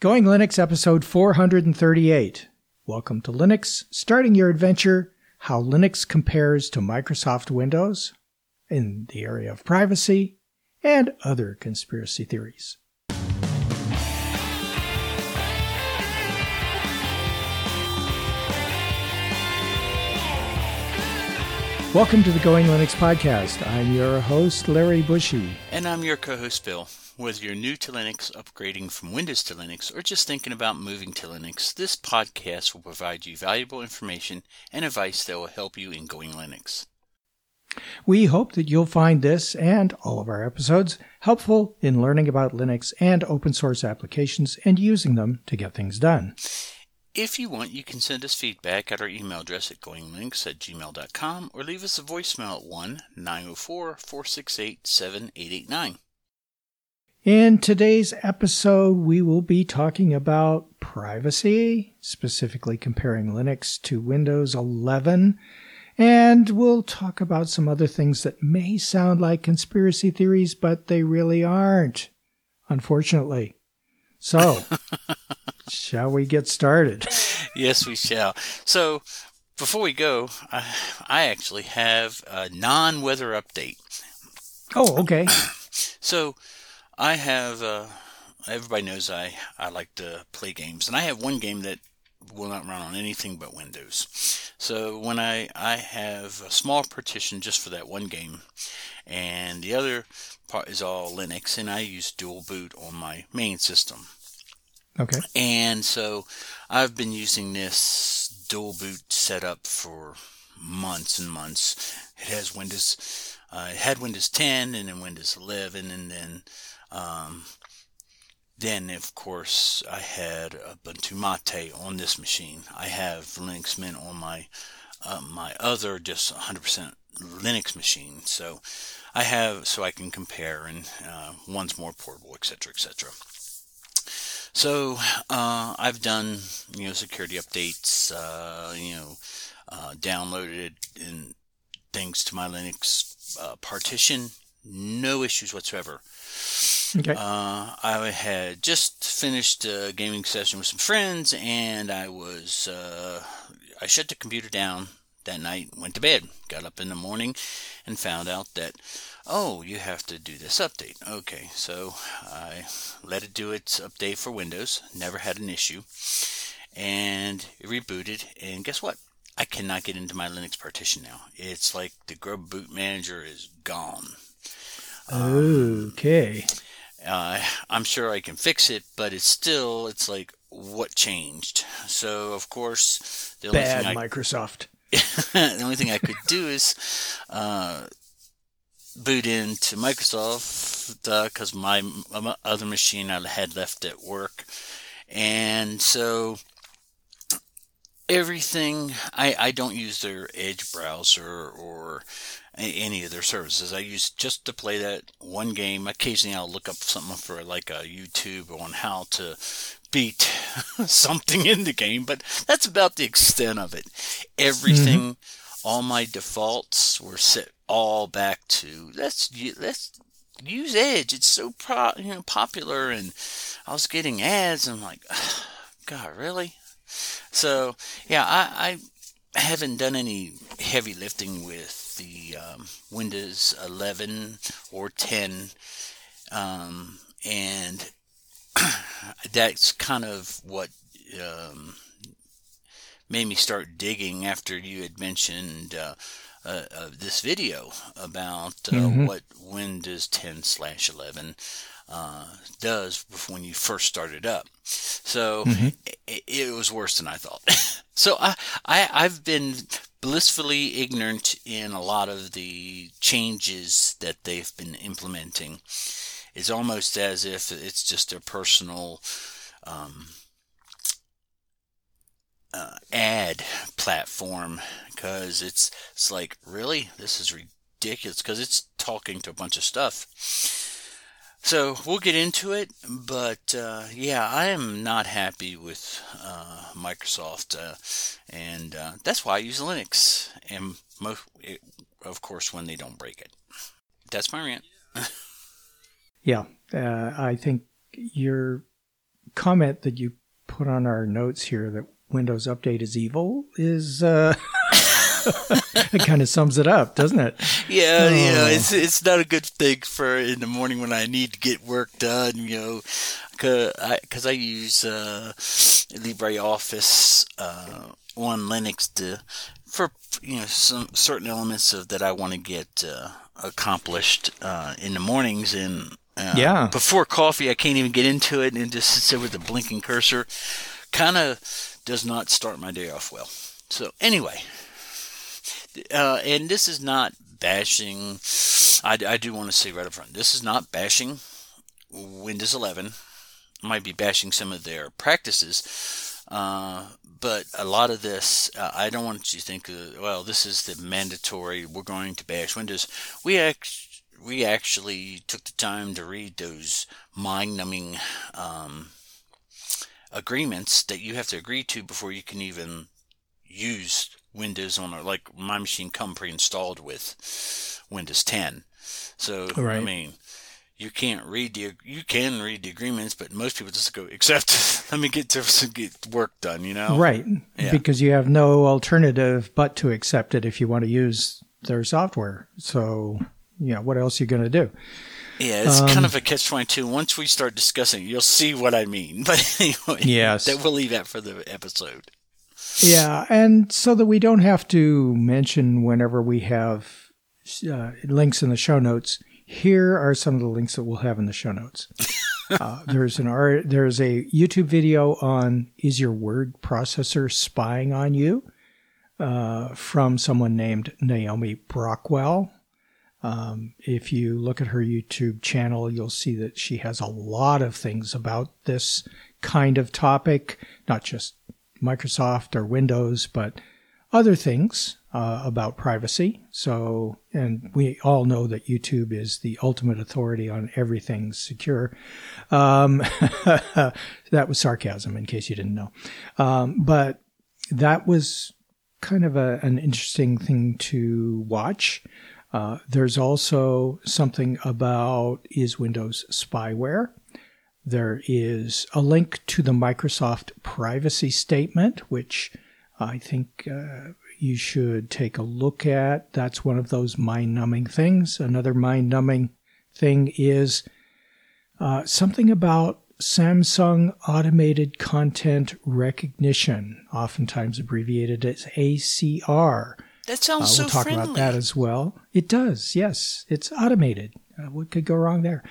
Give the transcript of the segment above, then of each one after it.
Going Linux episode 438. Welcome to Linux, starting your adventure how Linux compares to Microsoft Windows in the area of privacy and other conspiracy theories. Welcome to the Going Linux podcast. I'm your host, Larry Bushey. And I'm your co host, Bill. Whether you're new to Linux, upgrading from Windows to Linux, or just thinking about moving to Linux, this podcast will provide you valuable information and advice that will help you in going Linux. We hope that you'll find this and all of our episodes helpful in learning about Linux and open source applications and using them to get things done. If you want, you can send us feedback at our email address at goinglinux at gmail.com or leave us a voicemail at 1 904 468 7889. In today's episode, we will be talking about privacy, specifically comparing Linux to Windows 11. And we'll talk about some other things that may sound like conspiracy theories, but they really aren't, unfortunately. So, shall we get started? yes, we shall. So, before we go, I, I actually have a non weather update. Oh, okay. so, I have, uh, everybody knows I, I like to play games, and I have one game that will not run on anything but Windows. So when I, I have a small partition just for that one game, and the other part is all Linux, and I use dual boot on my main system. Okay. And so I've been using this dual boot setup for months and months. It has Windows, uh, had Windows 10 and then Windows 11, and then um, then, of course, I had Ubuntu Mate on this machine. I have Linux Mint on my uh, my other just 100% Linux machine. So I have so I can compare, and uh, one's more portable, etc., etc. So uh, I've done you know security updates, uh, you know, uh, downloaded and things to my Linux uh, partition. No issues whatsoever. Okay. Uh, I had just finished a gaming session with some friends, and I was uh, I shut the computer down that night, went to bed, got up in the morning, and found out that oh, you have to do this update. Okay, so I let it do its update for Windows. Never had an issue, and it rebooted. And guess what? I cannot get into my Linux partition now. It's like the Grub Boot Manager is gone. Okay. Um, uh, I'm sure I can fix it, but it's still it's like what changed. So of course the only bad thing I, Microsoft. the only thing I could do is uh, boot into Microsoft because uh, my, my other machine I had left at work, and so everything I, I don't use their Edge browser or any of their services. I use just to play that one game. Occasionally, I'll look up something for like a YouTube on how to beat something in the game, but that's about the extent of it. Everything, mm-hmm. all my defaults were set all back to let's let's use Edge. It's so pro, you know popular, and I was getting ads. And I'm like, God, really? So yeah, I, I haven't done any heavy lifting with the um, Windows 11 or 10, um, and that's kind of what um, made me start digging after you had mentioned uh, uh, uh, this video about uh, mm-hmm. what Windows 10 slash 11 uh, does when you first started up. So mm-hmm. it, it, was worse than I thought. so I, I I've been blissfully ignorant in a lot of the changes that they've been implementing. It's almost as if it's just a personal um, uh, ad platform because it's it's like really this is ridiculous because it's talking to a bunch of stuff so we'll get into it, but uh, yeah, I am not happy with uh, Microsoft, uh, and uh, that's why I use Linux, and most, it, of course, when they don't break it. That's my rant. yeah, uh, I think you're comment that you put on our notes here that Windows Update is evil is uh, it kind of sums it up, doesn't it? Yeah, oh. you know, it's it's not a good thing for in the morning when I need to get work done. You know, because I, I use uh, LibreOffice uh, on Linux to for you know some certain elements of that I want to get uh, accomplished uh, in the mornings and uh, yeah before coffee I can't even get into it and just sits there with the blinking cursor kind of does not start my day off well so anyway uh, and this is not bashing I, I do want to say right up front this is not bashing Windows 11 might be bashing some of their practices uh, but a lot of this, uh, I don't want you to think, uh, well, this is the mandatory, we're going to bash Windows. We, act- we actually took the time to read those mind numbing um, agreements that you have to agree to before you can even use Windows on, a, like my machine come pre installed with Windows 10. So, right. I mean, you can't read the you can read the agreements, but most people just go accept. It. Let me get to get work done. You know, right? Yeah. Because you have no alternative but to accept it if you want to use their software. So, you know, what else are you going to do? Yeah, it's um, kind of a catch twenty two. Once we start discussing, you'll see what I mean. But anyway, yes, that we'll leave that for the episode. Yeah, and so that we don't have to mention whenever we have uh, links in the show notes here are some of the links that we'll have in the show notes. Uh, there's an art, there's a YouTube video on is your word processor spying on you uh, from someone named Naomi Brockwell. Um, if you look at her YouTube channel, you'll see that she has a lot of things about this kind of topic, not just Microsoft or Windows, but other things uh, about privacy. So, and we all know that YouTube is the ultimate authority on everything secure. Um, that was sarcasm, in case you didn't know. Um, but that was kind of a, an interesting thing to watch. Uh, there's also something about is Windows spyware. There is a link to the Microsoft privacy statement, which I think uh, you should take a look at. That's one of those mind numbing things. Another mind numbing thing is uh, something about Samsung Automated Content Recognition, oftentimes abbreviated as ACR. That sounds uh, so We'll talk friendly. about that as well. It does, yes. It's automated. Uh, what could go wrong there?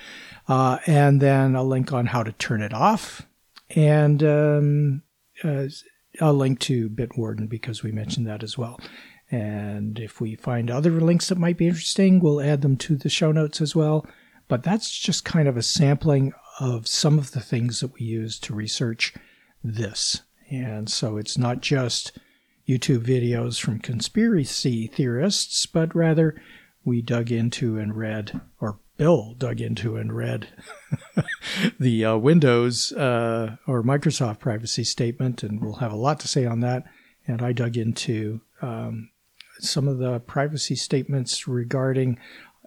Uh, and then a link on how to turn it off. And um, uh, a link to Bitwarden because we mentioned that as well. And if we find other links that might be interesting, we'll add them to the show notes as well. But that's just kind of a sampling of some of the things that we use to research this. And so it's not just YouTube videos from conspiracy theorists, but rather we dug into and read, or Bill dug into and read the uh, Windows uh, or Microsoft privacy statement, and we'll have a lot to say on that. And I dug into um, some of the privacy statements regarding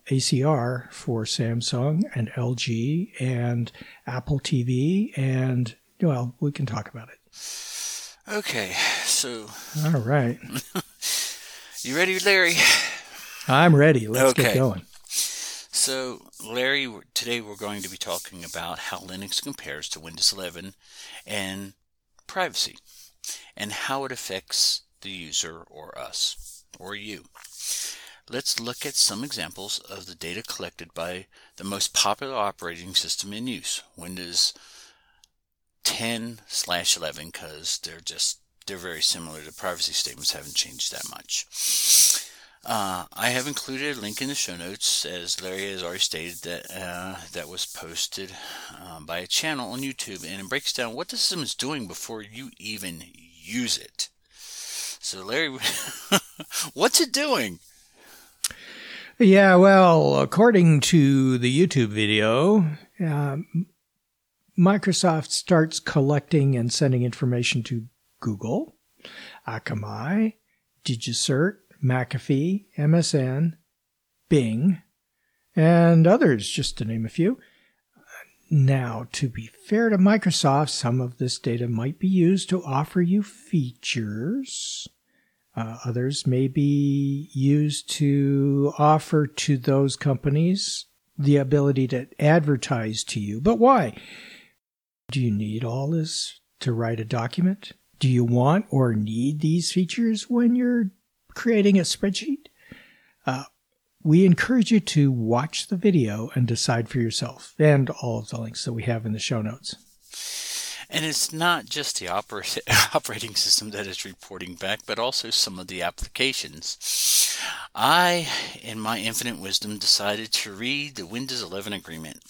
ACR for Samsung and LG and Apple TV, and well, we can talk about it. Okay, so. All right. you ready, Larry? I'm ready. Let's okay. get going. So, Larry, today we're going to be talking about how Linux compares to Windows 11 and privacy and how it affects the user or us or you. Let's look at some examples of the data collected by the most popular operating system in use, Windows 10 slash 11, because they're just they're very similar. The privacy statements haven't changed that much. Uh, I have included a link in the show notes, as Larry has already stated, that uh, that was posted uh, by a channel on YouTube, and it breaks down what the system is doing before you even use it. So, Larry, what's it doing? Yeah, well, according to the YouTube video, um, Microsoft starts collecting and sending information to Google, Akamai, DigiCert, McAfee, MSN, Bing, and others, just to name a few. Now, to be fair to Microsoft, some of this data might be used to offer you features. Uh, others may be used to offer to those companies the ability to advertise to you. But why? Do you need all this to write a document? Do you want or need these features when you're creating a spreadsheet? Uh, we encourage you to watch the video and decide for yourself, and all of the links that we have in the show notes. And it's not just the oper- operating system that is reporting back, but also some of the applications. I, in my infinite wisdom, decided to read the Windows 11 agreement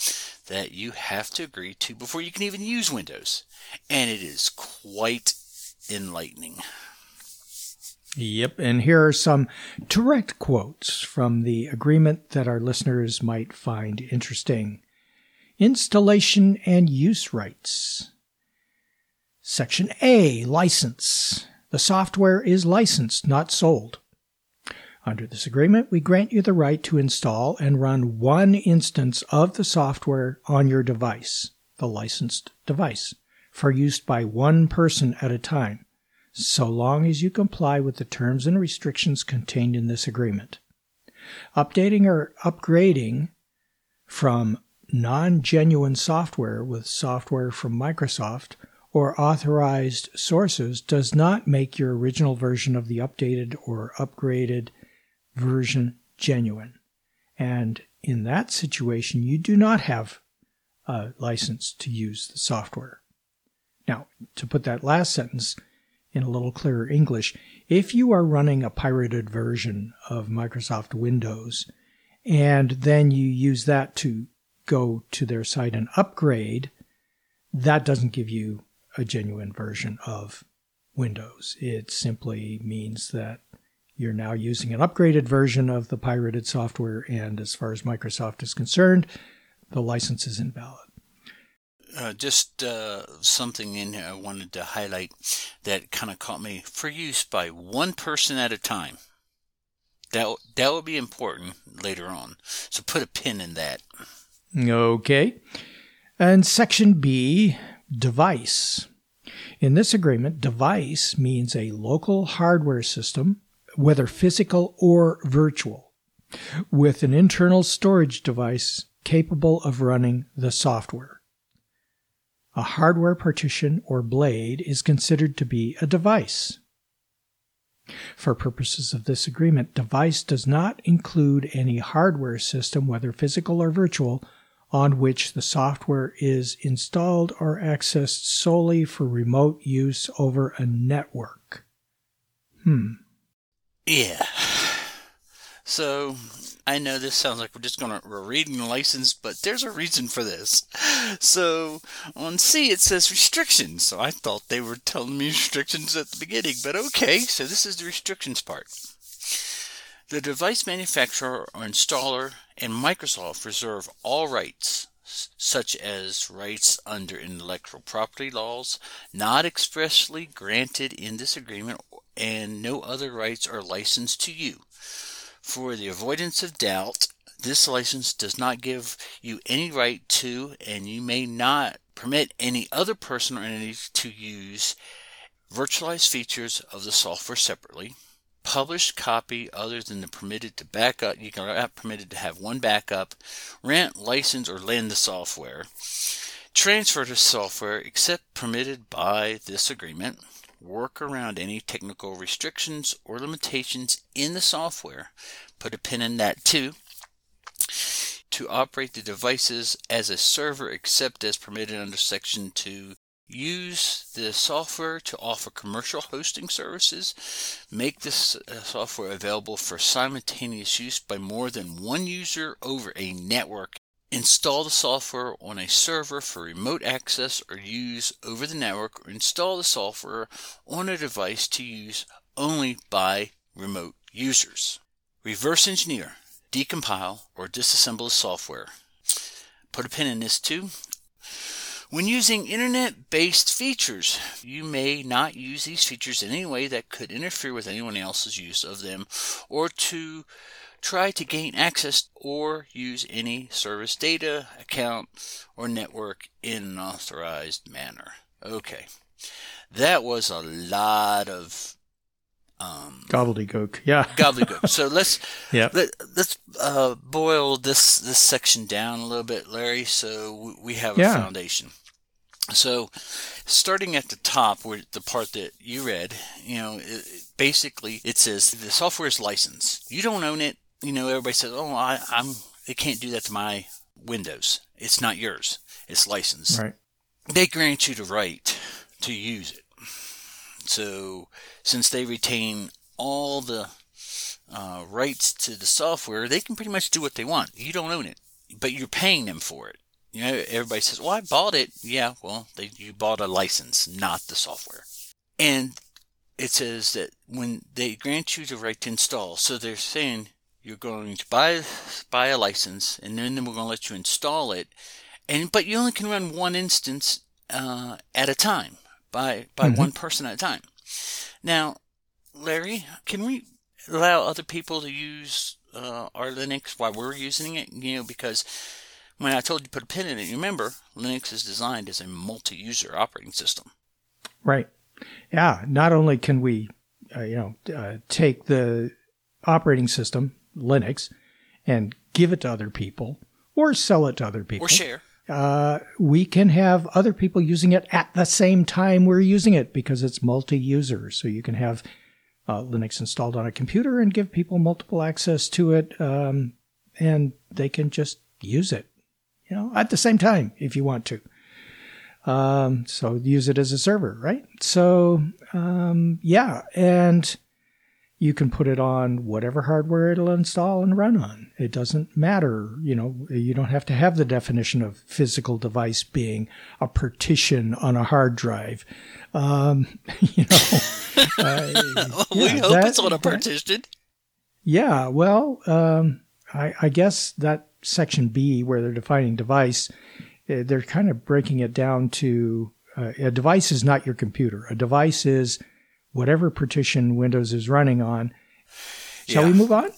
that you have to agree to before you can even use Windows. And it is quite enlightening. Yep, and here are some direct quotes from the agreement that our listeners might find interesting. Installation and use rights. Section A License. The software is licensed, not sold. Under this agreement, we grant you the right to install and run one instance of the software on your device, the licensed device, for use by one person at a time so long as you comply with the terms and restrictions contained in this agreement. Updating or upgrading from non genuine software with software from Microsoft or authorized sources does not make your original version of the updated or upgraded version genuine. And in that situation, you do not have a license to use the software. Now, to put that last sentence in a little clearer English, if you are running a pirated version of Microsoft Windows and then you use that to go to their site and upgrade, that doesn't give you a genuine version of Windows. It simply means that you're now using an upgraded version of the pirated software, and as far as Microsoft is concerned, the license is invalid. Uh, just uh, something in here I wanted to highlight that kind of caught me for use by one person at a time. That that will be important later on. So put a pin in that. Okay. And section B, device. In this agreement, device means a local hardware system, whether physical or virtual, with an internal storage device capable of running the software. A hardware partition or blade is considered to be a device. For purposes of this agreement, device does not include any hardware system, whether physical or virtual, on which the software is installed or accessed solely for remote use over a network. Hmm. Yeah. So I know this sounds like we're just to we're reading the license, but there's a reason for this. So on C it says restrictions. So I thought they were telling me restrictions at the beginning, but okay. So this is the restrictions part. The device manufacturer or installer and Microsoft reserve all rights, such as rights under intellectual property laws, not expressly granted in this agreement, and no other rights are licensed to you. For the avoidance of doubt, this license does not give you any right to, and you may not permit any other person or entity to use virtualized features of the software separately. Published copy other than the permitted to backup. You are not permitted to have one backup, rent, license, or lend the software. Transfer the software except permitted by this agreement work around any technical restrictions or limitations in the software. Put a pin in that too. To operate the devices as a server except as permitted under Section 2. Use the software to offer commercial hosting services. Make this uh, software available for simultaneous use by more than one user over a network Install the software on a server for remote access or use over the network, or install the software on a device to use only by remote users. Reverse engineer, decompile, or disassemble software. Put a pin in this too. When using internet based features, you may not use these features in any way that could interfere with anyone else's use of them or to try to gain access or use any service data, account, or network in an authorized manner. Okay. That was a lot of um, gobbledygook. Yeah, gobbledygook. So let's yeah let, us uh, boil this this section down a little bit, Larry. So we have a yeah. foundation. So, starting at the top, where the part that you read, you know, it, basically it says the software is licensed. You don't own it. You know, everybody says, "Oh, I, I'm." They can't do that to my Windows. It's not yours. It's licensed. Right. They grant you the right to use it. So, since they retain all the uh, rights to the software, they can pretty much do what they want. You don't own it, but you're paying them for it. You know, everybody says, "Well, I bought it." Yeah, well, they, you bought a license, not the software. And it says that when they grant you the right to install, so they're saying you're going to buy buy a license, and then we're going to let you install it, and but you only can run one instance uh, at a time by by mm-hmm. one person at a time. Now, Larry, can we allow other people to use uh, our Linux while we're using it? You know, because when I told you to put a pin in it, you remember Linux is designed as a multi user operating system. Right. Yeah. Not only can we, uh, you know, uh, take the operating system, Linux, and give it to other people or sell it to other people. Or share. Uh, we can have other people using it at the same time we're using it because it's multi user. So you can have uh, Linux installed on a computer and give people multiple access to it, um, and they can just use it you know, at the same time if you want to. Um, so use it as a server, right? So, um, yeah, and you can put it on whatever hardware it'll install and run on. It doesn't matter, you know, you don't have to have the definition of physical device being a partition on a hard drive. Um, you know, uh, we hope that, it's on a partition. That, yeah, well, um, I, I guess that section B, where they're defining device, eh, they're kind of breaking it down to uh, a device is not your computer. A device is whatever partition Windows is running on. Shall yeah. we move on?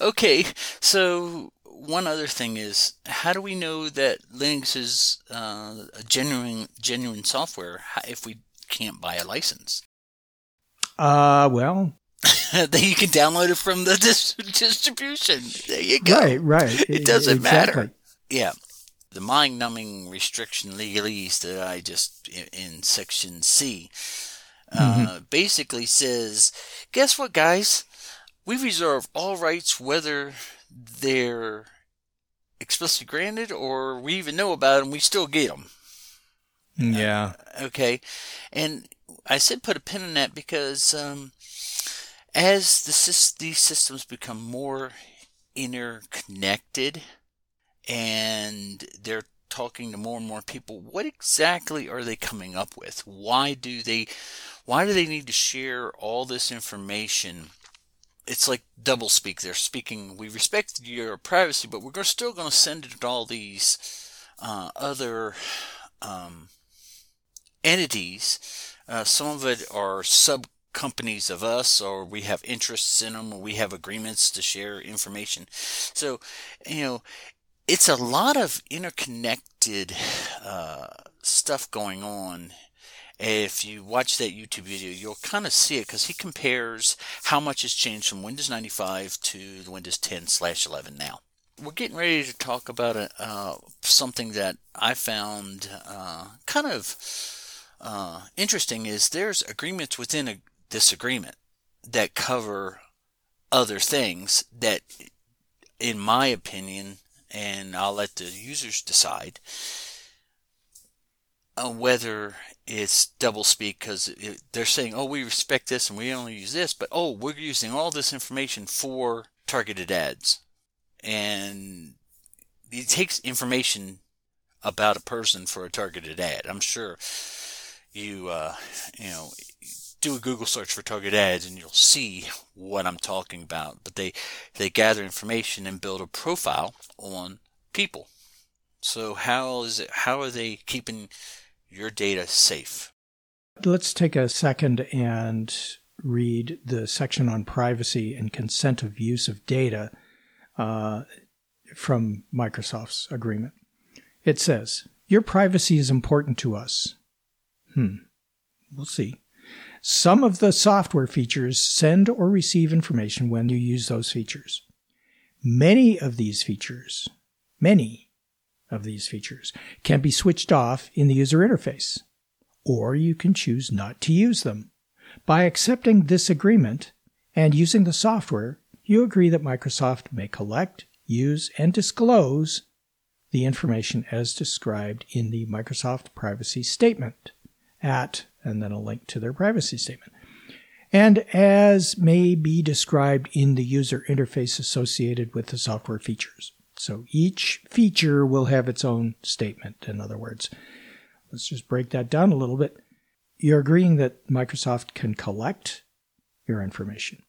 okay, so one other thing is, how do we know that Linux is uh, a genuine genuine software if we can't buy a license? Uh, well, then you can download it from the dis- distribution. There you go. Right, right. It doesn't exactly. matter. Yeah. The mind numbing restriction legalese that I just, in section C, uh, mm-hmm. uh, basically says guess what, guys? We reserve all rights whether they're explicitly granted or we even know about them, we still get them. Yeah. Uh, okay. And I said put a pin in that because um, as the, these systems become more interconnected and they're talking to more and more people. What exactly are they coming up with? Why do they why do they need to share all this information? It's like double speak. They're speaking we respect your privacy but we're still going to send it to all these uh, other um, entities. Uh, some of it are sub companies of us or we have interests in them or we have agreements to share information. So, you know, it's a lot of interconnected uh, stuff going on. If you watch that YouTube video, you'll kind of see it because he compares how much has changed from Windows 95 to the Windows 10 slash 11 now. We're getting ready to talk about a, uh, something that I found uh, kind of uh, interesting. Is there's agreements within a, disagreement that cover other things that, in my opinion, and I'll let the users decide uh, whether it's double speak because they're saying, oh, we respect this and we only use this, but oh, we're using all this information for targeted ads. And it takes information about a person for a targeted ad. I'm sure you, uh, you know, do a Google search for target ads and you'll see what I'm talking about. But they, they gather information and build a profile on people. So how is it, how are they keeping your data safe? Let's take a second and read the section on privacy and consent of use of data uh, from Microsoft's agreement. It says, Your privacy is important to us. Hmm. We'll see. Some of the software features send or receive information when you use those features. Many of these features, many of these features, can be switched off in the user interface, or you can choose not to use them. By accepting this agreement and using the software, you agree that Microsoft may collect, use, and disclose the information as described in the Microsoft Privacy Statement at, and then a link to their privacy statement. And as may be described in the user interface associated with the software features. So each feature will have its own statement, in other words. Let's just break that down a little bit. You're agreeing that Microsoft can collect your information,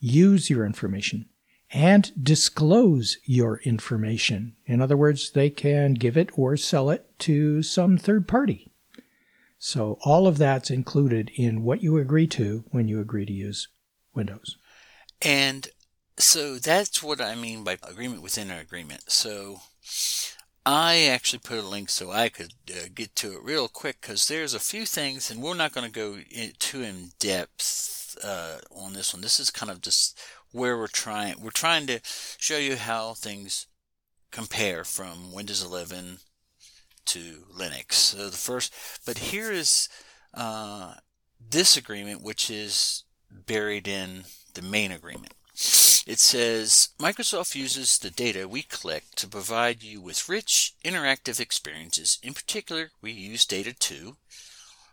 use your information, and disclose your information. In other words, they can give it or sell it to some third party. So all of that's included in what you agree to when you agree to use Windows. And so that's what I mean by agreement within an agreement. So I actually put a link so I could uh, get to it real quick because there's a few things, and we're not going to go too in depth uh, on this one. This is kind of just where we're trying we're trying to show you how things compare from Windows 11 to Linux. So the first, but here is uh, this agreement, which is buried in the main agreement. It says Microsoft uses the data we collect to provide you with rich, interactive experiences. In particular, we use data to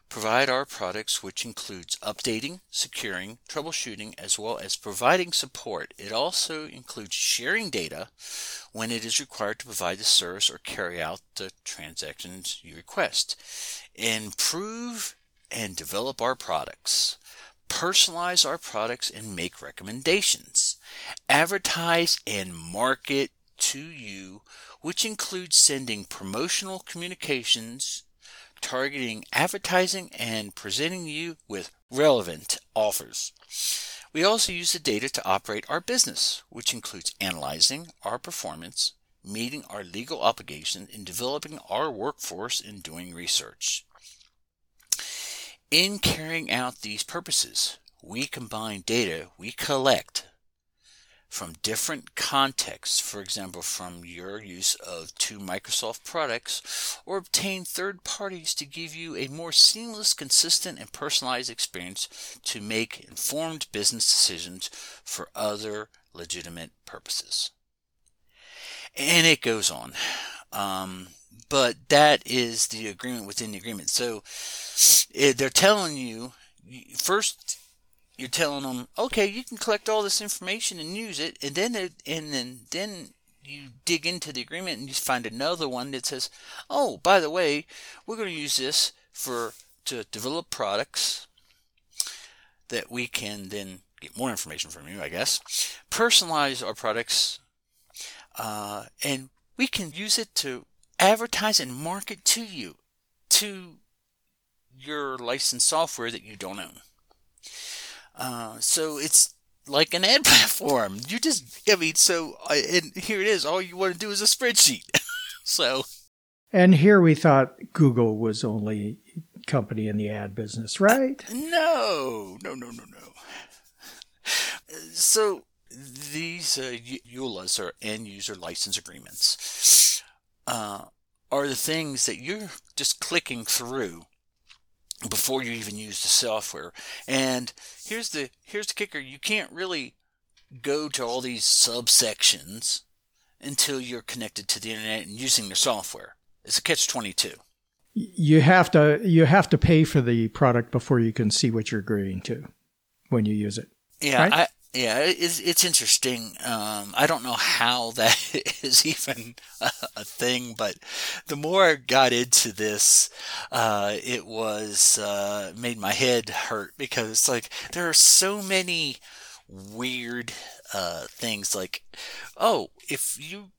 provide our products, which includes updating, securing, troubleshooting, as well as providing support. It also includes sharing data when it is required to provide the service or carry out the transactions you request. Improve and develop our products. Personalize our products and make recommendations. Advertise and market to you, which includes sending promotional communications targeting advertising and presenting you with relevant offers. We also use the data to operate our business, which includes analyzing our performance, meeting our legal obligations, and developing our workforce and doing research. In carrying out these purposes, we combine data we collect from different contexts, for example, from your use of two Microsoft products, or obtain third parties to give you a more seamless, consistent, and personalized experience to make informed business decisions for other legitimate purposes. And it goes on. Um, but that is the agreement within the agreement. So they're telling you first you're telling them, okay, you can collect all this information and use it, and then and then then you dig into the agreement and you find another one that says, oh, by the way, we're going to use this for to develop products that we can then get more information from you, I guess, personalize our products, uh, and we can use it to advertise and market to you, to your licensed software that you don't own. Uh, so it's like an ad platform. You just, I mean, so, and here it is. All you want to do is a spreadsheet. so. And here we thought Google was only company in the ad business, right? Uh, no, no, no, no, no. So these uh, EULAs are end user license agreements. Uh, are the things that you're just clicking through before you even use the software. And here's the here's the kicker: you can't really go to all these subsections until you're connected to the internet and using the software. It's a catch twenty two. You have to you have to pay for the product before you can see what you're agreeing to when you use it. Yeah, right? I, yeah, it's it's interesting. Um, I don't know how that is even a, a, thing, but the more I got into this, uh, it was uh, made my head hurt because it's like there are so many weird uh, things. Like, oh, if you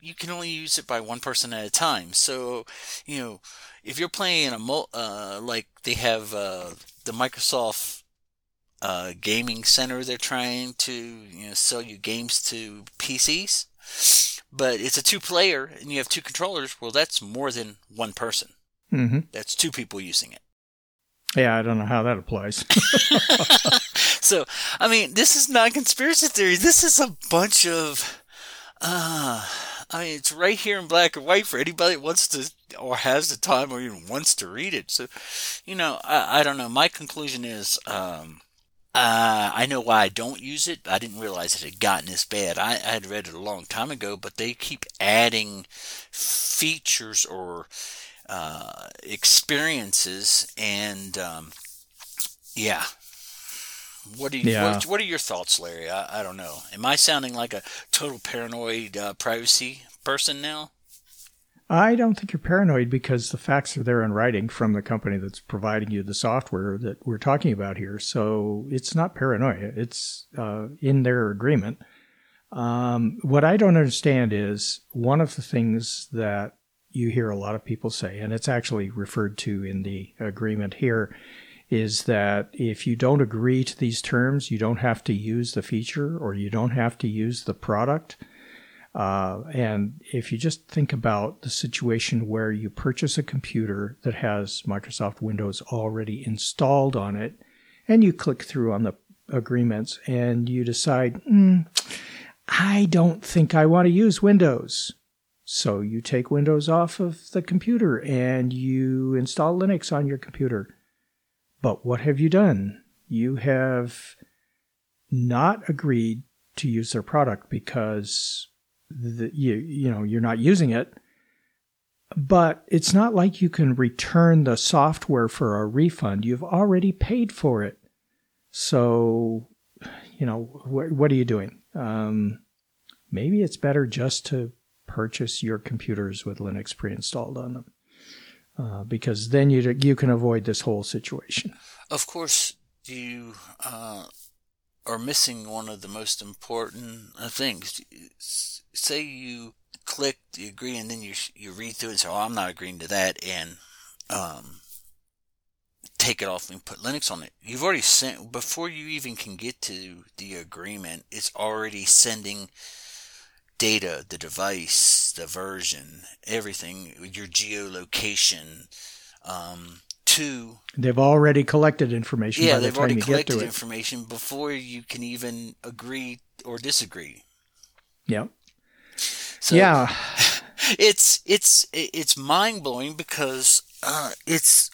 you can only use it by one person at a time, so you know if you're playing a mo- uh, like they have uh, the Microsoft uh, gaming center they're trying to you know sell you games to PCs. But it's a two player and you have two controllers. Well, that's more than one person. Mm-hmm. That's two people using it. Yeah, I don't know how that applies. so, I mean, this is not conspiracy theory. This is a bunch of, uh, I mean, it's right here in black and white for anybody that wants to or has the time or even wants to read it. So, you know, I, I don't know. My conclusion is, um, uh, I know why I don't use it. I didn't realize it had gotten this bad. I, I had read it a long time ago, but they keep adding features or uh, experiences, and um, yeah. What do you? Yeah. What, what, are your thoughts, Larry? I, I don't know. Am I sounding like a total paranoid uh, privacy person now? I don't think you're paranoid because the facts are there in writing from the company that's providing you the software that we're talking about here. So it's not paranoia. It's uh, in their agreement. Um, what I don't understand is one of the things that you hear a lot of people say, and it's actually referred to in the agreement here, is that if you don't agree to these terms, you don't have to use the feature or you don't have to use the product. Uh, and if you just think about the situation where you purchase a computer that has Microsoft Windows already installed on it, and you click through on the agreements and you decide, mm, I don't think I want to use Windows. So you take Windows off of the computer and you install Linux on your computer. But what have you done? You have not agreed to use their product because the, you you know you're not using it. But it's not like you can return the software for a refund. You've already paid for it. So, you know, wh- what are you doing? Um, maybe it's better just to purchase your computers with Linux pre-installed on them, uh, because then you you can avoid this whole situation. Of course, you uh, are missing one of the most important uh, things. Say you click the agree, and then you you read through it and say, "Oh, I'm not agreeing to that," and um, take it off and put Linux on it. You've already sent before you even can get to the agreement. It's already sending data, the device, the version, everything, your geolocation, um, to. They've already collected information. Yeah, the they've already collected information before you can even agree or disagree. Yep. So yeah. it's it's it's mind blowing because uh, it's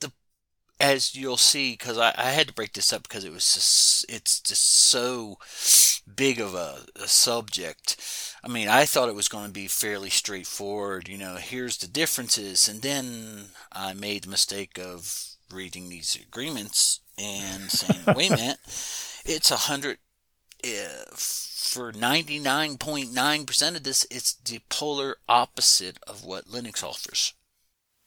the as you'll see because I, I had to break this up because it was just it's just so big of a, a subject. I mean, I thought it was going to be fairly straightforward. You know, here's the differences, and then I made the mistake of reading these agreements and saying, "Wait a minute, it's a hundred." Uh, for 99.9% of this, it's the polar opposite of what Linux offers.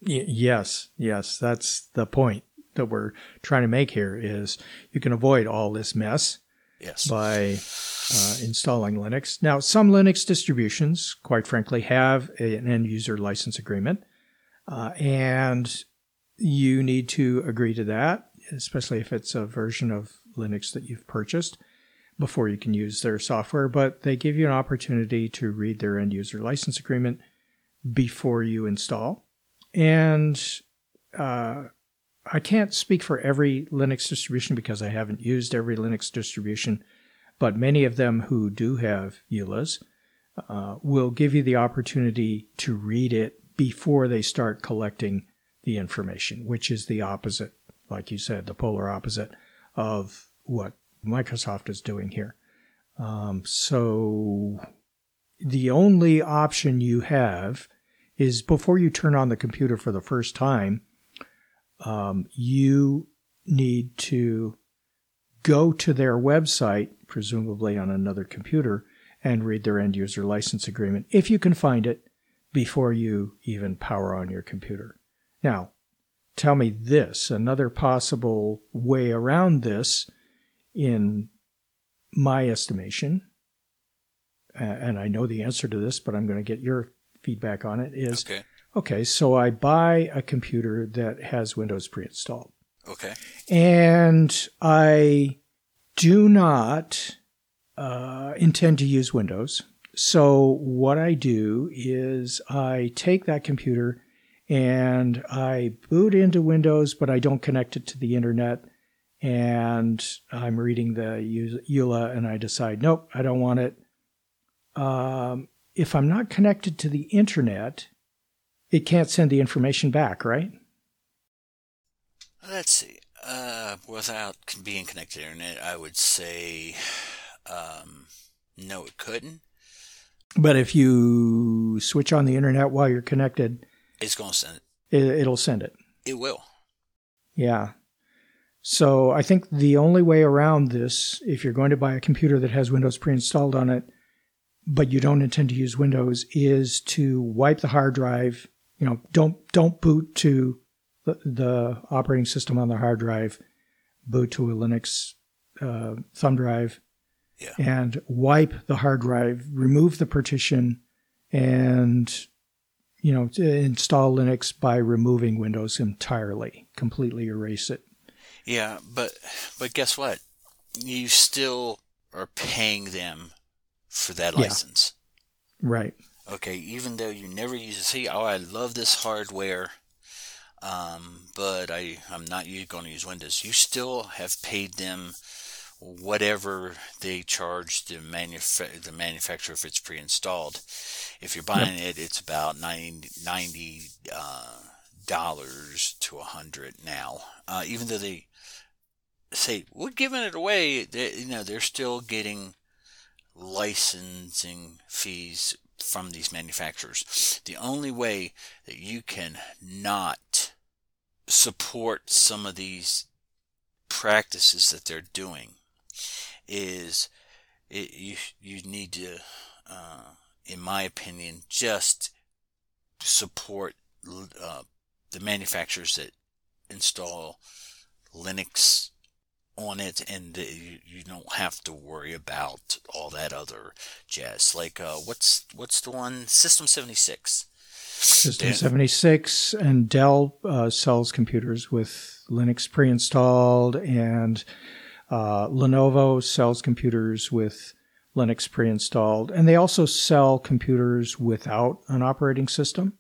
Y- yes, yes, that's the point that we're trying to make here is you can avoid all this mess Yes. by uh, installing Linux. Now, some Linux distributions, quite frankly, have a- an end user license agreement, uh, and you need to agree to that, especially if it's a version of Linux that you've purchased before you can use their software. But they give you an opportunity to read their end user license agreement before you install. And uh, I can't speak for every Linux distribution because I haven't used every Linux distribution, but many of them who do have EULAs uh, will give you the opportunity to read it before they start collecting the information, which is the opposite, like you said, the polar opposite of what Microsoft is doing here. Um, so the only option you have is before you turn on the computer for the first time, um, you need to go to their website, presumably on another computer, and read their end user license agreement, if you can find it, before you even power on your computer. Now, tell me this another possible way around this, in my estimation, and I know the answer to this, but I'm going to get your feedback on it, is Okay. Okay, so I buy a computer that has Windows pre-installed. Okay. And I do not uh, intend to use Windows. So what I do is I take that computer and I boot into Windows, but I don't connect it to the internet. And I'm reading the EULA and I decide, nope, I don't want it. Um, if I'm not connected to the internet, it can't send the information back, right? Let's see. Uh, without being connected to the internet, I would say um, no, it couldn't. But if you switch on the internet while you're connected, it's going to send it. it. It'll send it. It will. Yeah. So I think the only way around this, if you're going to buy a computer that has Windows pre-installed on it, but you don't intend to use Windows, is to wipe the hard drive. You know, don't don't boot to the, the operating system on the hard drive. Boot to a Linux uh, thumb drive, yeah. and wipe the hard drive, remove the partition, and you know install Linux by removing Windows entirely, completely erase it. Yeah, but but guess what? You still are paying them for that license. Yeah. Right. Okay, even though you never use it. See, oh, I love this hardware, um, but I I'm not going to use Windows. You still have paid them whatever they charge the, manufa- the manufacturer if it's pre-installed. If you're buying yep. it, it's about 90, 90 uh, dollars to a hundred now. Uh, even though they say we're giving it away, they, you know they're still getting licensing fees from these manufacturers. The only way that you can not support some of these practices that they're doing is it, you you need to, uh, in my opinion, just support uh, the manufacturers that install Linux on it, and you, you don't have to worry about all that other jazz. Like uh, what's what's the one System seventy six. System 76 and Dell uh, sells computers with Linux pre-installed and uh, Lenovo sells computers with Linux pre-installed, and they also sell computers without an operating system.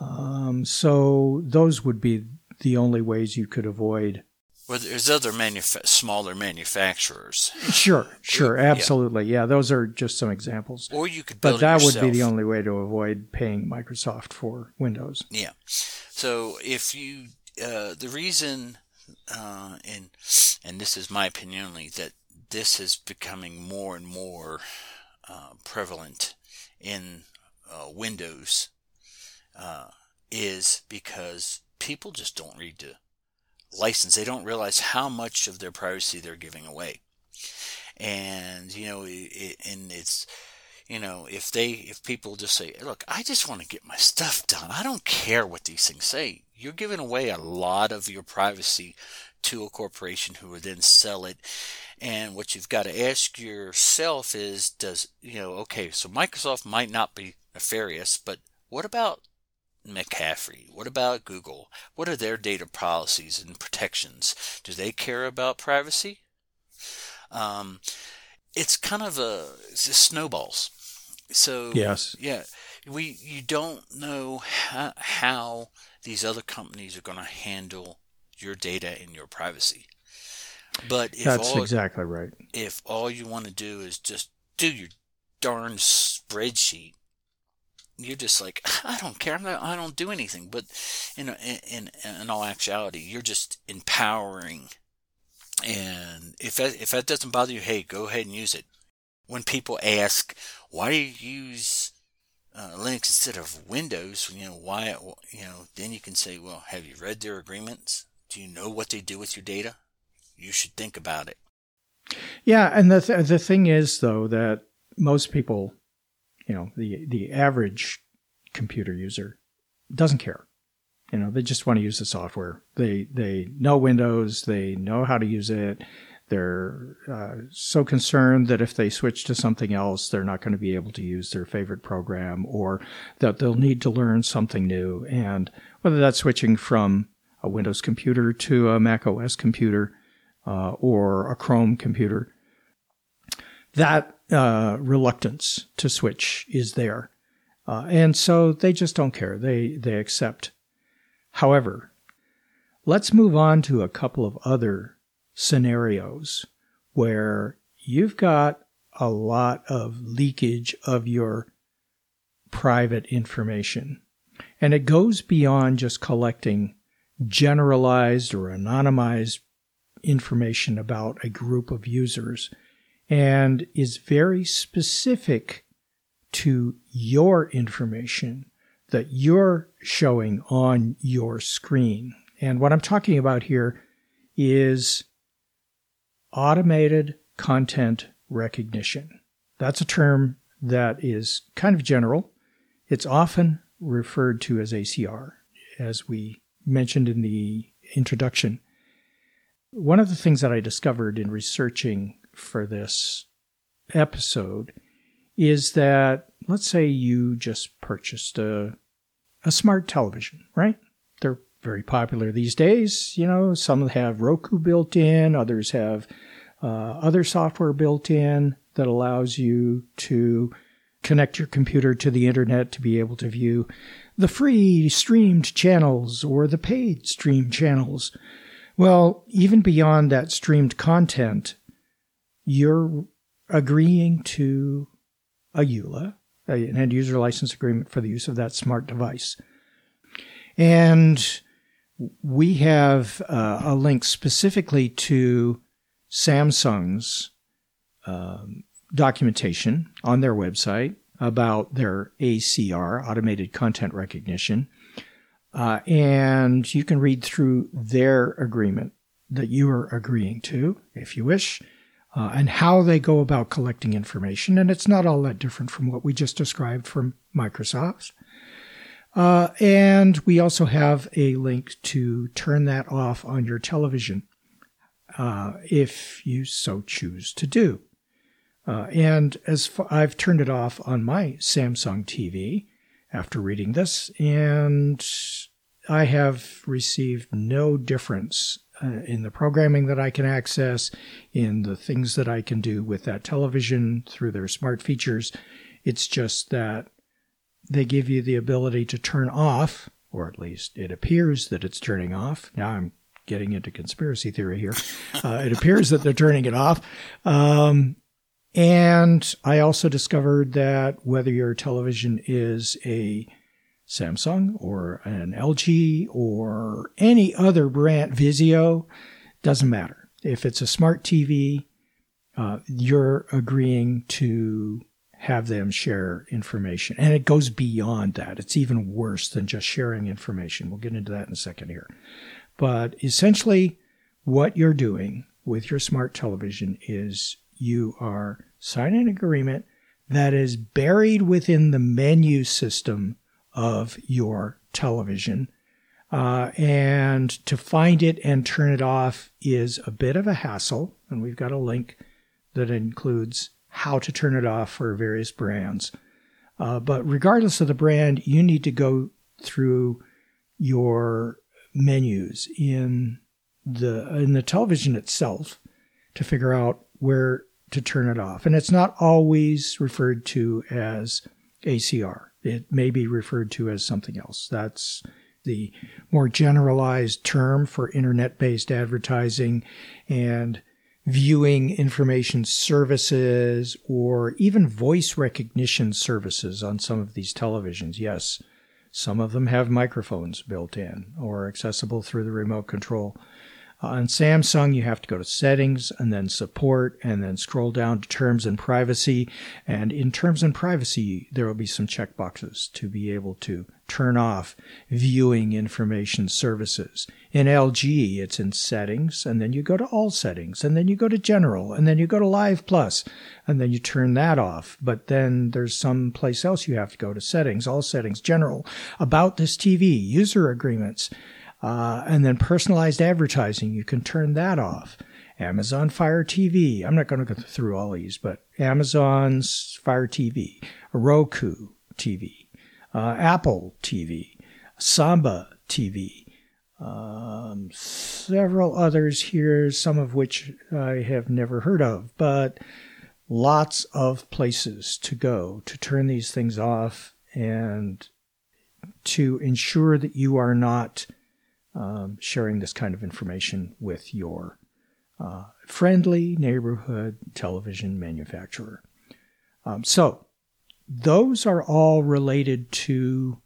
Um, so those would be the only ways you could avoid. Well, there's other manuf- smaller manufacturers. Sure, sure, absolutely, yeah. yeah. Those are just some examples. Or you could, but that would be the only way to avoid paying Microsoft for Windows. Yeah. So if you, uh, the reason uh, and and this is my opinion only that this is becoming more and more uh, prevalent in uh, Windows uh, is because people just don't read the license. They don't realize how much of their privacy they're giving away, and you know, it, and it's you know, if they, if people just say, look, I just want to get my stuff done. I don't care what these things say. You're giving away a lot of your privacy to a corporation who would then sell it. And what you've got to ask yourself is, does, you know, okay, so Microsoft might not be nefarious, but what about McAfee? What about Google? What are their data policies and protections? Do they care about privacy? Um, it's kind of a it's snowballs. So yes, yeah, we you don't know how, how these other companies are going to handle your data and your privacy. But if that's all, exactly right. If all you want to do is just do your darn spreadsheet, you're just like I don't care. Not, i don't do anything. But in, in in all actuality, you're just empowering and if that, if that doesn't bother you, hey, go ahead and use it. When people ask, why do you use uh, Linux instead of Windows? You know, why, you know, then you can say, well, have you read their agreements? Do you know what they do with your data? You should think about it. Yeah. And the, th- the thing is, though, that most people, you know, the, the average computer user doesn't care. You know, they just want to use the software. They they know Windows. They know how to use it. They're uh, so concerned that if they switch to something else, they're not going to be able to use their favorite program, or that they'll need to learn something new. And whether that's switching from a Windows computer to a Mac OS computer uh, or a Chrome computer. That uh, reluctance to switch is there. Uh, and so they just don't care. They, they accept. However, let's move on to a couple of other scenarios where you've got a lot of leakage of your private information. And it goes beyond just collecting generalized or anonymized information about a group of users and is very specific to your information that you're showing on your screen. And what I'm talking about here is automated content recognition. That's a term that is kind of general. It's often referred to as ACR, as we mentioned in the introduction. One of the things that I discovered in researching for this episode is that let's say you just purchased a a smart television, right? They're very popular these days. You know, some have Roku built in, others have uh, other software built in that allows you to connect your computer to the internet to be able to view the free streamed channels or the paid stream channels. Well, even beyond that streamed content, you're agreeing to a EULA, an end user license agreement for the use of that smart device. And we have uh, a link specifically to Samsung's um, documentation on their website about their ACR, automated content recognition. Uh, and you can read through their agreement that you are agreeing to, if you wish, uh, and how they go about collecting information. And it's not all that different from what we just described from Microsoft. Uh, and we also have a link to turn that off on your television uh, if you so choose to do. Uh, and as I've turned it off on my Samsung TV after reading this, and I have received no difference in the programming that I can access, in the things that I can do with that television through their smart features. It's just that they give you the ability to turn off, or at least it appears that it's turning off. Now I'm getting into conspiracy theory here. Uh, it appears that they're turning it off. Um, and I also discovered that whether your television is a Samsung or an LG or any other brand, Vizio, doesn't matter. If it's a smart TV, uh, you're agreeing to have them share information. And it goes beyond that. It's even worse than just sharing information. We'll get into that in a second here. But essentially, what you're doing with your smart television is you are signing an agreement that is buried within the menu system of your television. Uh, and to find it and turn it off is a bit of a hassle. And we've got a link that includes how to turn it off for various brands. Uh, but regardless of the brand, you need to go through your menus in the in the television itself to figure out where to turn it off. And it's not always referred to as ACR. It may be referred to as something else. That's the more generalized term for internet based advertising and viewing information services or even voice recognition services on some of these televisions. Yes, some of them have microphones built in or accessible through the remote control. Uh, on Samsung, you have to go to settings and then support and then scroll down to terms and privacy. And in terms and privacy, there will be some checkboxes to be able to turn off viewing information services. In LG, it's in settings and then you go to all settings and then you go to general and then you go to live plus and then you turn that off. But then there's some place else you have to go to settings, all settings, general, about this TV, user agreements. Uh, and then personalized advertising, you can turn that off. Amazon Fire TV. I'm not going to go through all these, but Amazon's Fire TV, Roku TV, uh, Apple TV, Samba TV, um, several others here, some of which I have never heard of, but lots of places to go to turn these things off and to ensure that you are not um, sharing this kind of information with your uh, friendly neighborhood television manufacturer. Um, so, those are all related to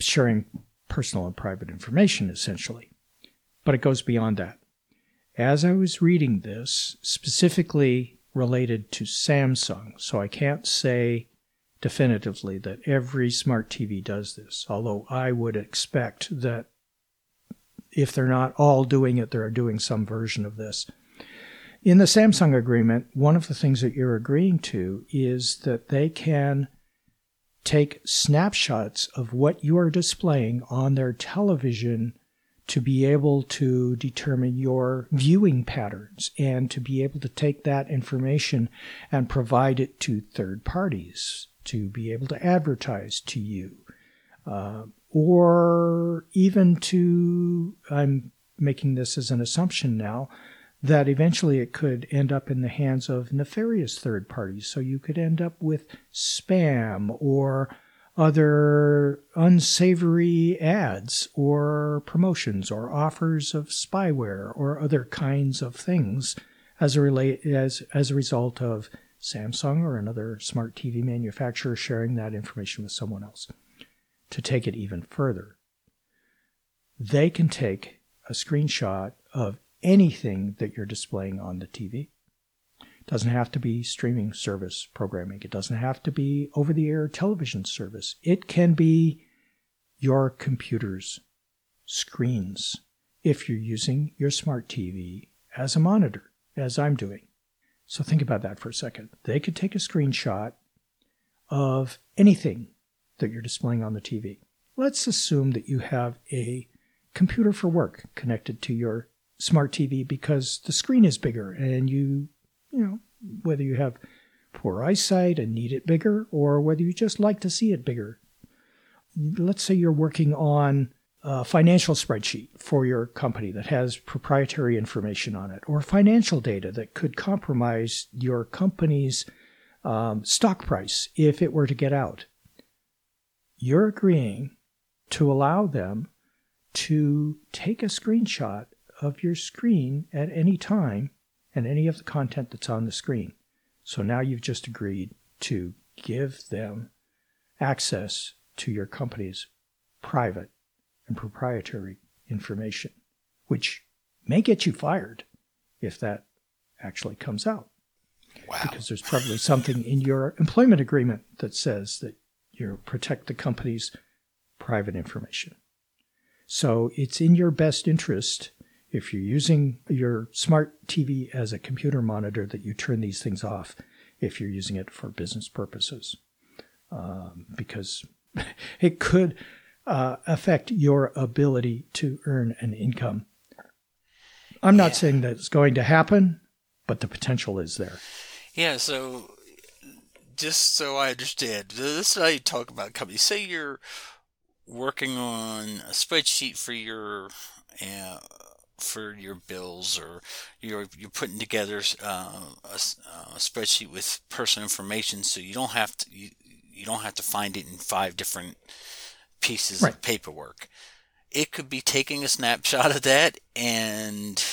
sharing personal and private information, essentially. But it goes beyond that. As I was reading this, specifically related to Samsung, so I can't say definitively that every smart TV does this, although I would expect that if they're not all doing it, they're doing some version of this. In the Samsung agreement, one of the things that you're agreeing to is that they can take snapshots of what you are displaying on their television to be able to determine your viewing patterns and to be able to take that information and provide it to third parties to be able to advertise to you. Uh, or even to, I'm making this as an assumption now, that eventually it could end up in the hands of nefarious third parties. So you could end up with spam or other unsavory ads or promotions or offers of spyware or other kinds of things as a as as a result of Samsung or another smart TV manufacturer sharing that information with someone else. To take it even further, they can take a screenshot of anything that you're displaying on the TV. It doesn't have to be streaming service programming. It doesn't have to be over the air television service. It can be your computer's screens if you're using your smart TV as a monitor, as I'm doing. So think about that for a second. They could take a screenshot of anything that you're displaying on the TV. Let's assume that you have a computer for work connected to your smart TV because the screen is bigger and you, you know, whether you have poor eyesight and need it bigger or whether you just like to see it bigger. Let's say you're working on a financial spreadsheet for your company that has proprietary information on it or financial data that could compromise your company's um, stock price if it were to get out. You're agreeing to allow them to take a screenshot of your screen at any time and any of the content that's on the screen. So now you've just agreed to give them access to your company's private and proprietary information, which may get you fired if that actually comes out. Wow. Because there's probably something in your employment agreement that says that you protect the company's private information. So it's in your best interest if you're using your smart TV as a computer monitor, that you turn these things off if you're using it for business purposes, um, because it could uh, affect your ability to earn an income. I'm not yeah. saying that it's going to happen, but the potential is there. Yeah, so just so I understand, this is how you talk about companies. Say you're working on a spreadsheet for your uh, for your bills or you're you're putting together uh, a, a, spreadsheet with personal information so you don't have to you, you don't have to find it in five different pieces right. of paperwork it could be taking a snapshot of that and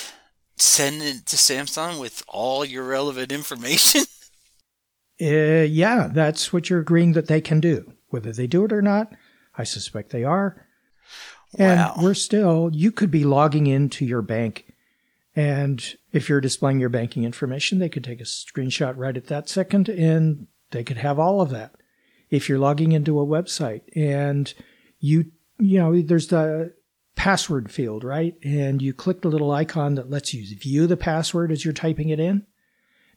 sending it to Samsung with all your relevant information uh, yeah that's what you're agreeing that they can do whether they do it or not I suspect they are and wow. we're still, you could be logging into your bank. And if you're displaying your banking information, they could take a screenshot right at that second and they could have all of that. If you're logging into a website and you, you know, there's the password field, right? And you click the little icon that lets you view the password as you're typing it in.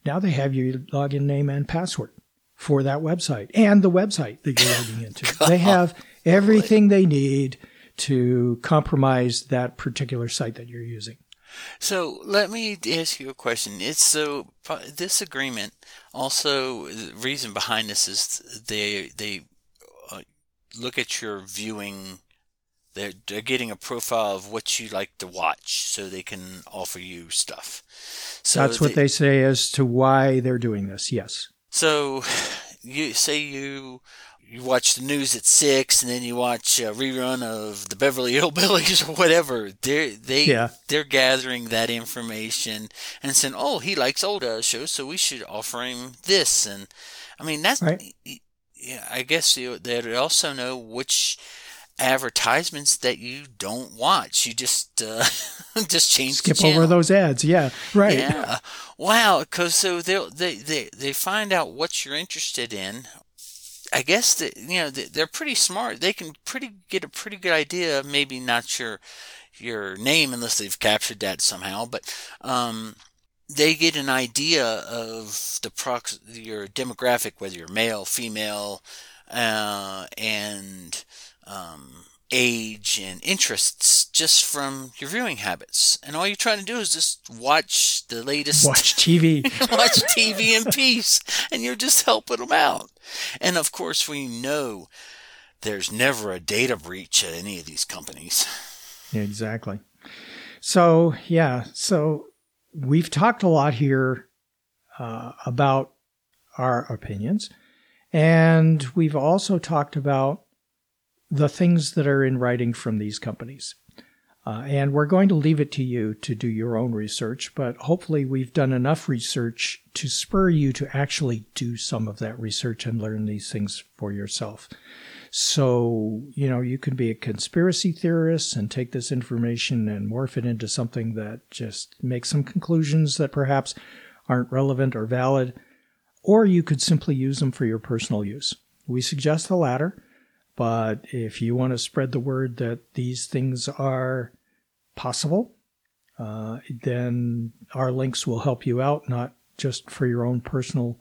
Now they have your login name and password for that website and the website that you're logging into. they have everything they need to compromise that particular site that you're using. So let me ask you a question. It's so this agreement also the reason behind this is they they uh, look at your viewing They're, they're getting a profile of what you like to watch so they can offer you stuff. So That's what they, they say as to why they're doing this, yes. So you say you you watch the news at six, and then you watch a rerun of the Beverly Hillbillies or whatever. They're they yeah. they're gathering that information and saying, "Oh, he likes old uh, shows, so we should offer him this." And I mean, that's right. yeah. I guess you, they also know which advertisements that you don't watch. You just uh, just change skip over those ads. Yeah, right. Yeah. Wow. Because so they they they they find out what you're interested in I guess that you know they're pretty smart. They can pretty get a pretty good idea. Maybe not your your name unless they've captured that somehow, but um, they get an idea of the prox- your demographic, whether you're male, female, uh, and um, age and interests just from your viewing habits. And all you're trying to do is just watch the latest watch TV. watch TV in peace and you're just helping them out. And of course we know there's never a data breach at any of these companies. exactly. So, yeah, so we've talked a lot here uh, about our opinions and we've also talked about the things that are in writing from these companies. Uh, and we're going to leave it to you to do your own research, but hopefully we've done enough research to spur you to actually do some of that research and learn these things for yourself. So, you know, you can be a conspiracy theorist and take this information and morph it into something that just makes some conclusions that perhaps aren't relevant or valid, or you could simply use them for your personal use. We suggest the latter. But if you want to spread the word that these things are possible, uh, then our links will help you out, not just for your own personal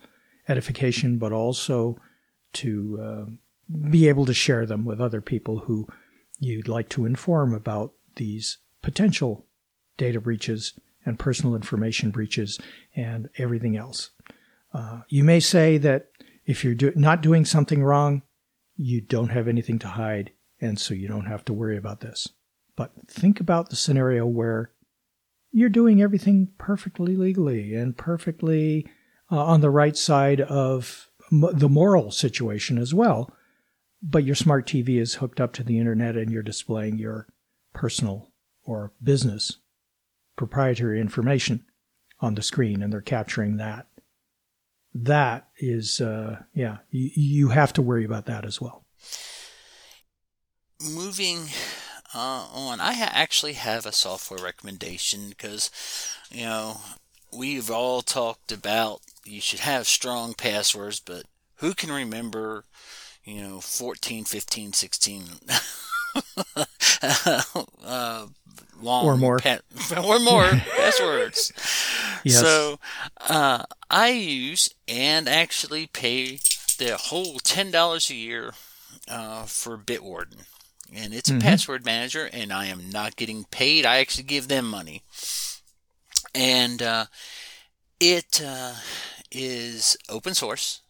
edification, but also to uh, be able to share them with other people who you'd like to inform about these potential data breaches and personal information breaches and everything else. Uh, you may say that if you're do- not doing something wrong, you don't have anything to hide, and so you don't have to worry about this. But think about the scenario where you're doing everything perfectly legally and perfectly uh, on the right side of m- the moral situation as well. But your smart TV is hooked up to the internet and you're displaying your personal or business proprietary information on the screen and they're capturing that that is, uh, yeah, you, you have to worry about that as well. Moving uh, on, I ha- actually have a software recommendation because, you know, we've all talked about you should have strong passwords, but who can remember, you know, 14, 15, 16 uh, long or more or more passwords. Yes. So uh, I use and actually pay the whole ten dollars a year uh, for Bitwarden, and it's a mm-hmm. password manager, and I am not getting paid. I actually give them money, and uh, it uh, is open source.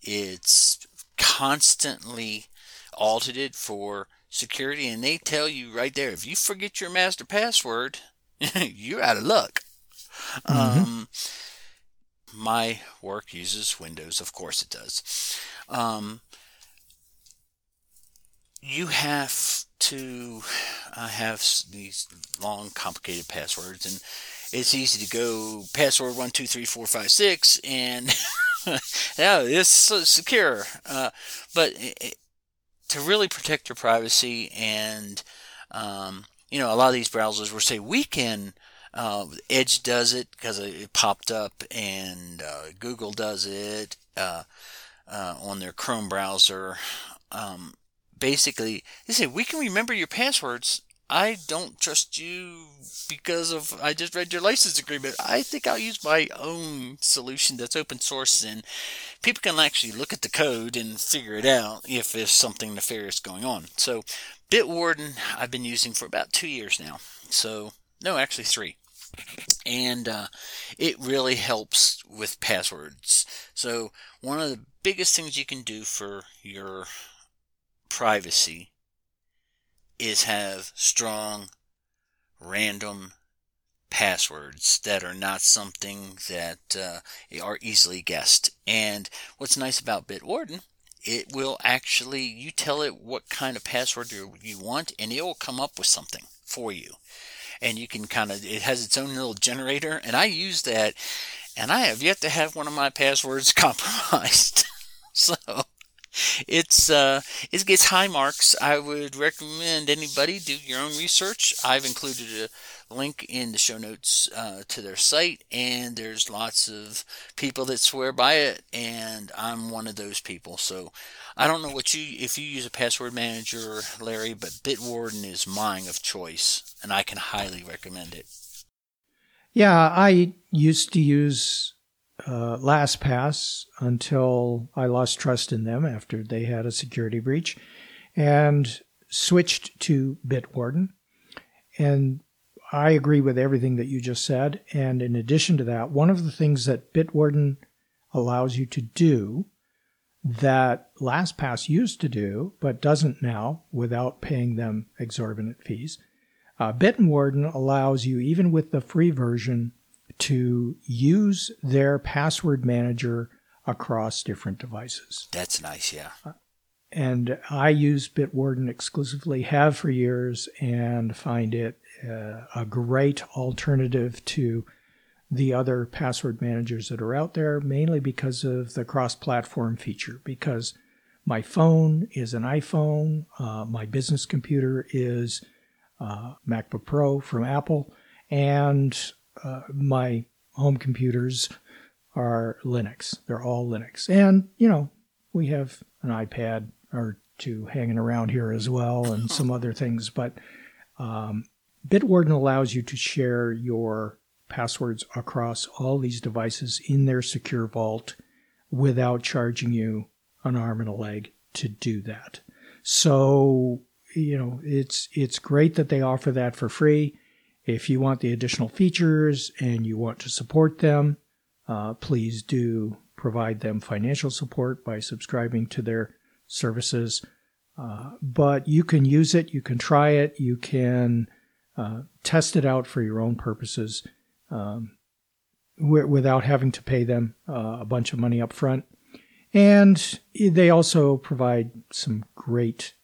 It's constantly audited for security, and they tell you right there if you forget your master password, you're out of luck. Mm-hmm. Um, my work uses Windows, of course it does. Um, you have to uh, have these long, complicated passwords, and it's easy to go password one two three four five six, and yeah, it's secure. Uh, but it, to really protect your privacy and um, you know a lot of these browsers will say we can uh, Edge does it because it popped up, and uh, Google does it uh, uh, on their Chrome browser. Um, basically, they say we can remember your passwords. I don't trust you because of I just read your license agreement. I think I'll use my own solution that's open source and people can actually look at the code and figure it out if there's something nefarious going on. So Bitwarden I've been using for about two years now. So no, actually three. And uh, it really helps with passwords. So one of the biggest things you can do for your privacy is have strong, random passwords that are not something that uh, are easily guessed. And what's nice about Bitwarden, it will actually, you tell it what kind of password you want, and it will come up with something for you. And you can kind of, it has its own little generator, and I use that, and I have yet to have one of my passwords compromised. so it's uh, it gets high marks. I would recommend anybody do your own research. I've included a link in the show notes uh, to their site, and there's lots of people that swear by it, and I'm one of those people. So I don't know what you if you use a password manager, Larry, but Bitwarden is mine of choice, and I can highly recommend it. Yeah, I used to use uh, LastPass until I lost trust in them after they had a security breach, and switched to Bitwarden. And I agree with everything that you just said. And in addition to that, one of the things that Bitwarden allows you to do that LastPass used to do, but doesn't now without paying them exorbitant fees, uh, Bitwarden allows you, even with the free version, to use their password manager across different devices. That's nice, yeah. And I use Bitwarden exclusively, have for years, and find it uh, a great alternative to the other password managers that are out there, mainly because of the cross platform feature. Because my phone is an iPhone, uh, my business computer is uh, MacBook Pro from Apple, and uh, my home computers are Linux. They're all Linux. And, you know, we have an iPad or two hanging around here as well and some other things. But um, Bitwarden allows you to share your passwords across all these devices in their secure vault without charging you an arm and a leg to do that. So, you know, it's it's great that they offer that for free. If you want the additional features and you want to support them, uh, please do provide them financial support by subscribing to their services. Uh, but you can use it, you can try it, you can uh, test it out for your own purposes um, w- without having to pay them uh, a bunch of money up front. And they also provide some great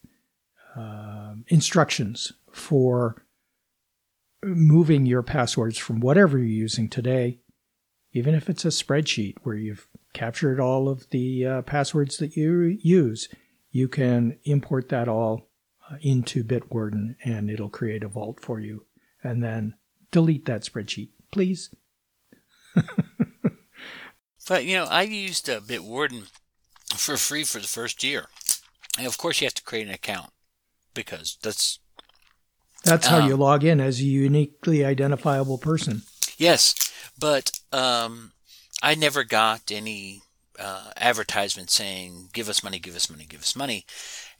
uh, instructions for moving your passwords from whatever you're using today, even if it's a spreadsheet where you've captured all of the uh, passwords that you use, you can import that all uh, into Bitwarden and it'll create a vault for you. And then delete that spreadsheet, please. but, you know, I used uh, Bitwarden for free for the first year. And of course, you have to create an account because that's. That's how um, you log in as a uniquely identifiable person. Yes, but um, I never got any uh, advertisement saying "Give us money, give us money, give us money,"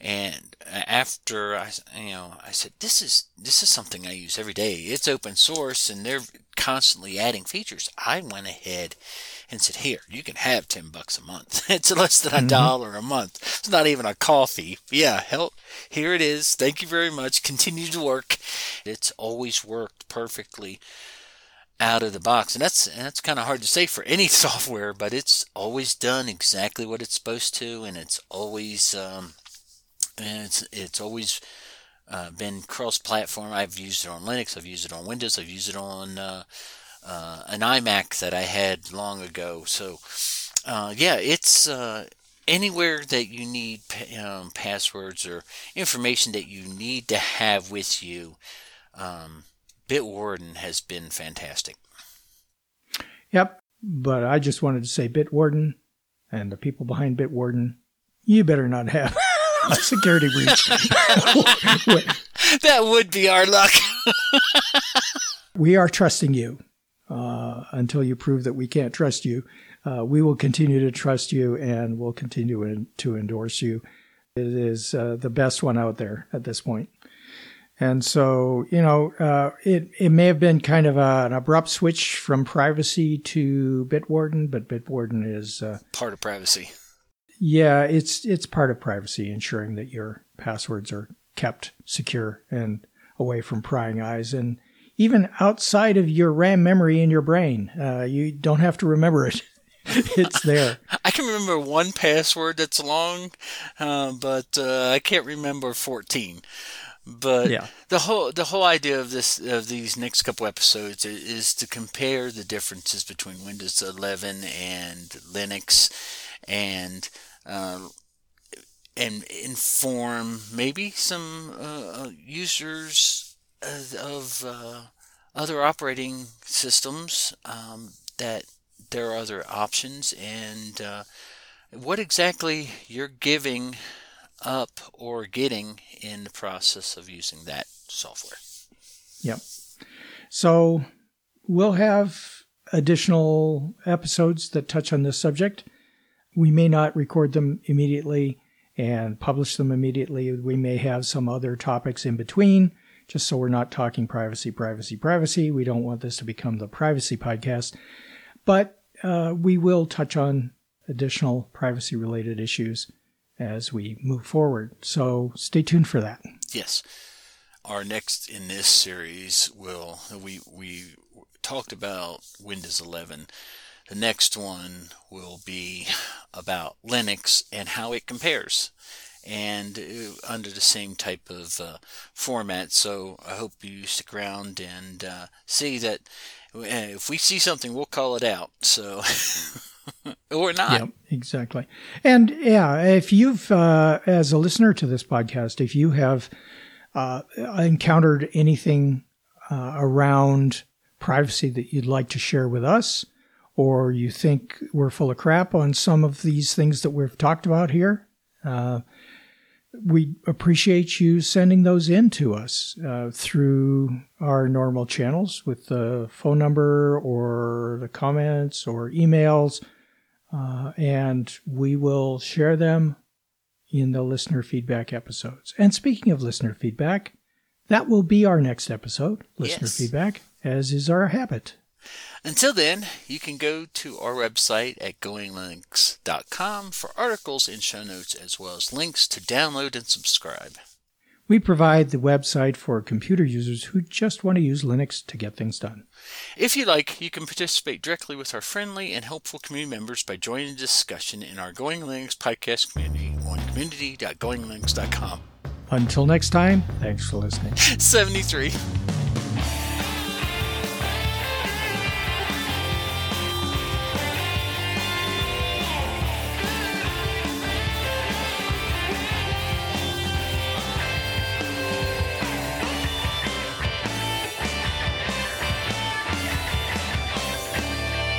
and after I, you know, I said, "This is this is something I use every day. It's open source, and they're constantly adding features." I went ahead and said, "Here, you can have ten bucks a month. it's less than a mm-hmm. dollar a month. It's not even a coffee. Yeah, help. Here it is. Thank you very much. Continue to work. It's always worked perfectly." Out of the box. And that's that's kind of hard to say for any software, but it's always done exactly what it's supposed to, and it's always um, and it's it's always uh, been cross-platform. I've used it on Linux, I've used it on Windows, I've used it on uh, uh, an iMac that I had long ago. So uh, yeah, it's uh, anywhere that you need um, passwords or information that you need to have with you. Um, Bitwarden has been fantastic. Yep, but I just wanted to say Bitwarden and the people behind Bitwarden, you better not have a security breach. that would be our luck. we are trusting you uh, until you prove that we can't trust you. Uh, we will continue to trust you and we'll continue in, to endorse you. It is uh, the best one out there at this point. And so, you know, uh, it, it may have been kind of a, an abrupt switch from privacy to Bitwarden, but Bitwarden is uh, part of privacy. Yeah, it's it's part of privacy, ensuring that your passwords are kept secure and away from prying eyes. And even outside of your RAM memory in your brain, uh, you don't have to remember it. it's there. I can remember one password that's long, uh, but uh, I can't remember 14. But yeah. the whole the whole idea of this of these next couple episodes is, to compare the differences between Windows 11 and Linux, and uh, and inform maybe some uh, users of uh, other operating systems um, that there are other options and uh, what exactly you're giving up or getting in the process of using that software. Yep. So we'll have additional episodes that touch on this subject. We may not record them immediately and publish them immediately. We may have some other topics in between, just so we're not talking privacy, privacy, privacy. We don't want this to become the privacy podcast. But uh, we will touch on additional privacy related issues as we move forward. So stay tuned for that. Yes. Our next in this series will we we talked about Windows 11. The next one will be about Linux and how it compares and uh, under the same type of uh, format. So I hope you stick around and uh, see that if we see something, we'll call it out. So. or not. Yeah, exactly. And yeah, if you've, uh, as a listener to this podcast, if you have uh, encountered anything uh, around privacy that you'd like to share with us, or you think we're full of crap on some of these things that we've talked about here, uh, we appreciate you sending those in to us uh, through our normal channels with the phone number or the comments or emails. Uh, and we will share them in the listener feedback episodes. And speaking of listener feedback, that will be our next episode, listener yes. feedback, as is our habit. Until then, you can go to our website at goinglinux.com for articles and show notes, as well as links to download and subscribe. We provide the website for computer users who just want to use Linux to get things done. If you like, you can participate directly with our friendly and helpful community members by joining the discussion in our Going Linux podcast community on community.goinglinux.com. Until next time, thanks for listening. 73.